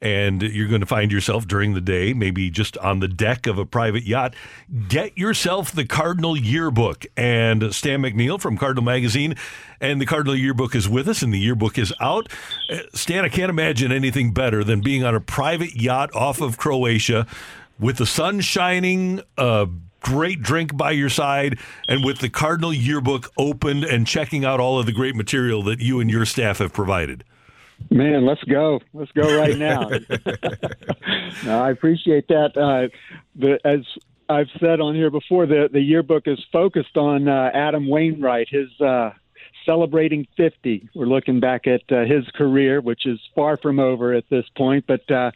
and you're going to find yourself during the day, maybe just on the deck of a private yacht, get yourself the Cardinal Yearbook. And Stan McNeil from Cardinal Magazine and the Cardinal Yearbook is with us, and the yearbook is out. Uh, Stan, I can't imagine anything better than being on a private yacht off of Croatia with the sun shining, a great drink by your side, and with the Cardinal Yearbook opened and checking out all of the great material that you and your staff have provided. Man, let's go. Let's go right now. no, I appreciate that. Uh, the, as I've said on here before, the, the yearbook is focused on uh, Adam Wainwright, his uh, celebrating 50. We're looking back at uh, his career, which is far from over at this point. But uh,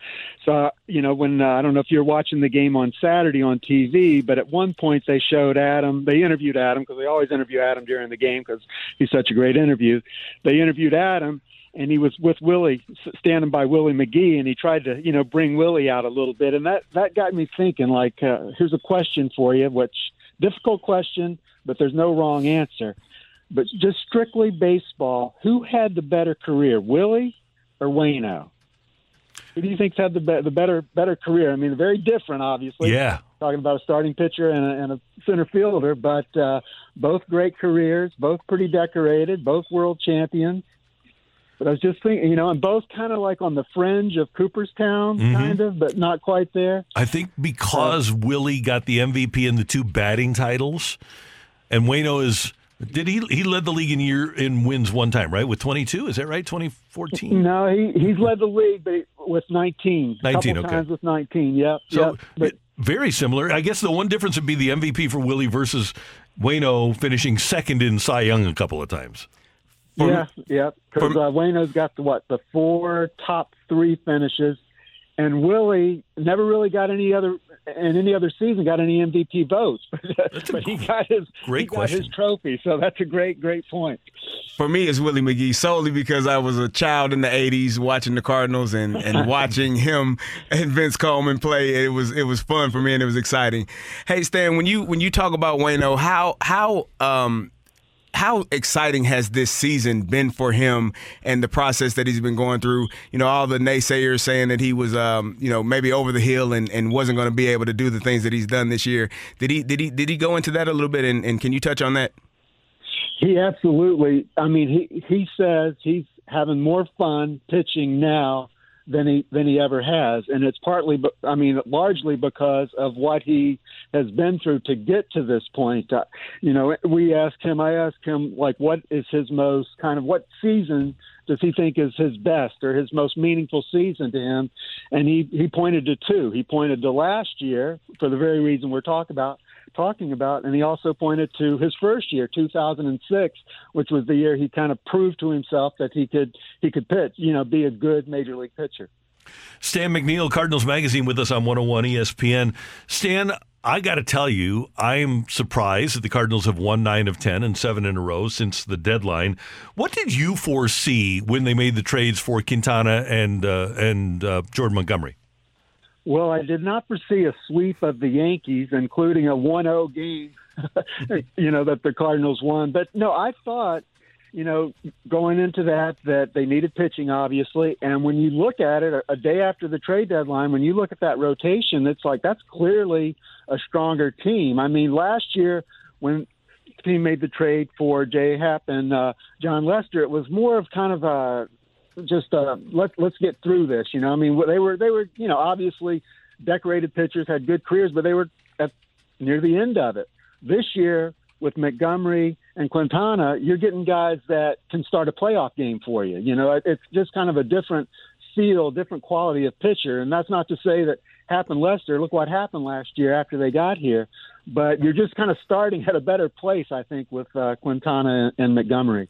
so, you know, when uh, I don't know if you're watching the game on Saturday on TV, but at one point they showed Adam, they interviewed Adam because they always interview Adam during the game because he's such a great interview. They interviewed Adam and he was with Willie, standing by Willie McGee, and he tried to, you know, bring Willie out a little bit, and that that got me thinking. Like, uh, here's a question for you, which difficult question, but there's no wrong answer. But just strictly baseball, who had the better career, Willie or Wayno? Who do you think's had the be- the better better career? I mean, very different, obviously. Yeah. Talking about a starting pitcher and a, and a center fielder, but uh, both great careers, both pretty decorated, both world champions. But I was just thinking, you know, and both kind of like on the fringe of Cooperstown, Mhm. kind of, but not quite there. I think because Willie got the MVP and the two batting titles, and Wayno is did he he led the league in year in wins one time right with 22 is that right 2014 No, he he's led the league, but with 19. 19, couple okay. times with 19. Yep. so yep. But very similar I guess the one difference would be the MVP for Willie versus Wayno finishing second in Cy Young a couple of times yeah, yeah. Because uh, Wayno's got the what the four top three finishes, and Willie never really got any other in any other season got any MVP votes, but he got his great he got question. his trophy. So that's a great great point. For me, it's Willie McGee solely because I was a child in the '80s watching the Cardinals and, and watching him and Vince Coleman play. It was it was fun for me and it was exciting. Hey Stan, when you when you talk about Wayno, how how um how exciting has this season been for him and the process that he's been going through? You know, all the naysayers saying that he was, um, you know, maybe over the hill and, and wasn't going to be able to do the things that he's done this year. Did he did he did he go into that a little bit? And, and can you touch on that? He absolutely. I mean, he he says he's having more fun pitching now than he than he ever has, and it's partly, I mean, largely because of what he has been through to get to this point. Uh, you know, we asked him. I asked him like, what is his most kind of what season does he think is his best or his most meaningful season to him? And he he pointed to two. He pointed to last year for the very reason we're talking about talking about, and he also pointed to his first year, 2006, which was the year he kind of proved to himself that he could he could pitch, you know, be a good major league pitcher. Stan McNeil, Cardinals Magazine, with us on 101 ESPN. Stan, I got to tell you, I'm surprised that the Cardinals have won nine of 10 and seven in a row since the deadline. What did you foresee when they made the trades for Quintana and, uh, and uh, Jordan Montgomery? Well, I did not foresee a sweep of the Yankees, including a 1-0 game, you know, that the Cardinals won. But no, I thought, you know, going into that, that they needed pitching, obviously. And when you look at it, a, a day after the trade deadline, when you look at that rotation, it's like that's clearly a stronger team. I mean, last year when the team made the trade for Jay Happ and uh, Jon Lester, it was more of kind of a just uh, let's let's get through this. You know, I mean, they were they were you know obviously decorated pitchers, had good careers, but they were at near the end of it. This year with Montgomery and Quintana, you're getting guys that can start a playoff game for you. You know, it, it's just kind of a different feel, different quality of pitcher. And that's not to say that Happ and Lester. Look what happened last year after they got here. But you're just kind of starting at a better place, I think, with uh, Quintana and Montgomery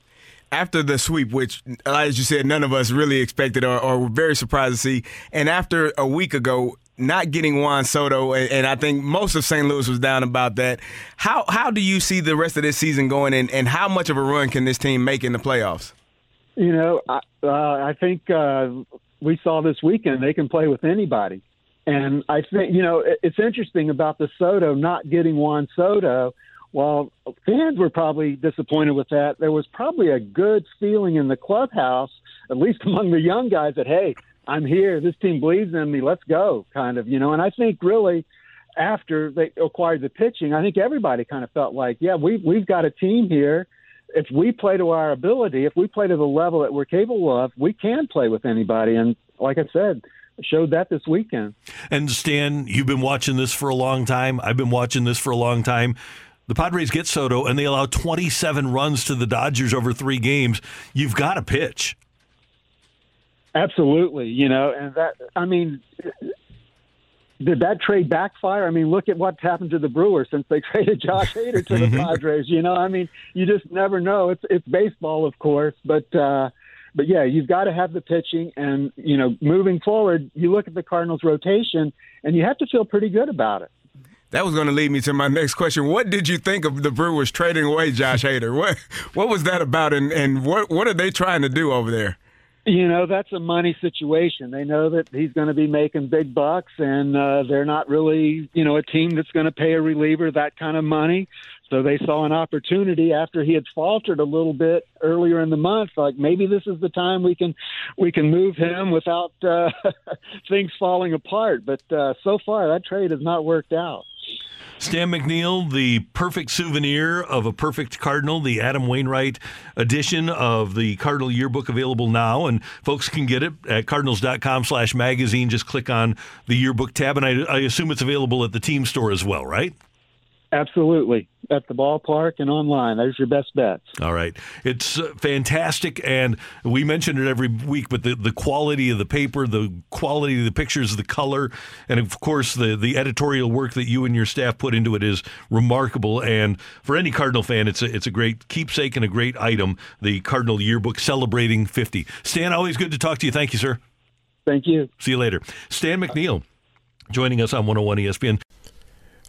after the sweep, which, as you said, none of us really expected or, or, were very surprised to see, and after a week ago, not getting Juan Soto, and, and, I think most of St. Louis was down about that. How how do you see the rest of this season going, and, and how much of a run can this team make in the playoffs? You know, I, uh, I think uh, we saw this weekend they can play with anybody. And I think, you know, it's interesting about the Soto not getting Juan Soto. While fans were probably disappointed with that, there was probably a good feeling in the clubhouse, at least among the young guys, that, hey, I'm here. This team believes in me. Let's go, kind of, you know. And I think really after they acquired the pitching, I think everybody kind of felt like, yeah, we've, we've got a team here if we play to our ability, if we play to the level that we're capable of, we can play with anybody. And like I said, showed that this weekend. And Stan, you've been watching this for a long time. I've been watching this for a long time. The Padres get Soto and they allow 27 runs to the Dodgers over three games. You've got to pitch. Absolutely, you know, and that I mean, did that trade backfire? I mean, look at what's happened to the Brewers since they traded Josh Hader to the mm-hmm. Padres. You know, I mean, you just never know. It's it's baseball, of course, but uh, but yeah, you've got to have the pitching, and you know, moving forward, you look at the Cardinals' rotation, and you have to feel pretty good about it. That was going to lead me to my next question. What did you think of the Brewers trading away Josh Hader? What what was that about, and and what what are they trying to do over there? You know, that's a money situation. They know that he's going to be making big bucks, and uh, they're not really, you know, a team that's going to pay a reliever that kind of money. So they saw an opportunity after he had faltered a little bit earlier in the month. Like maybe this is the time we can we can move him without uh, things falling apart. But uh, so far, that trade has not worked out. Stan McNeil, the perfect souvenir of a perfect Cardinal, the Adam Wainwright edition of the Cardinal Yearbook available now, and folks can get it at cardinals.com slash magazine. Just click on the yearbook tab, and I, I assume it's available at the team store as well, right? Absolutely. At the ballpark and online. There's your best bets. All right. It's uh, fantastic. And we mention it every week, but the, the quality of the paper, the quality of the pictures, the color, and of course, the, the editorial work that you and your staff put into it is remarkable. And for any Cardinal fan, it's a, it's a great keepsake and a great item, the Cardinal Yearbook celebrating 50. Stan, always good to talk to you. Thank you, sir. Thank you. See you later. Stan McNeil joining us on 101 ESPN.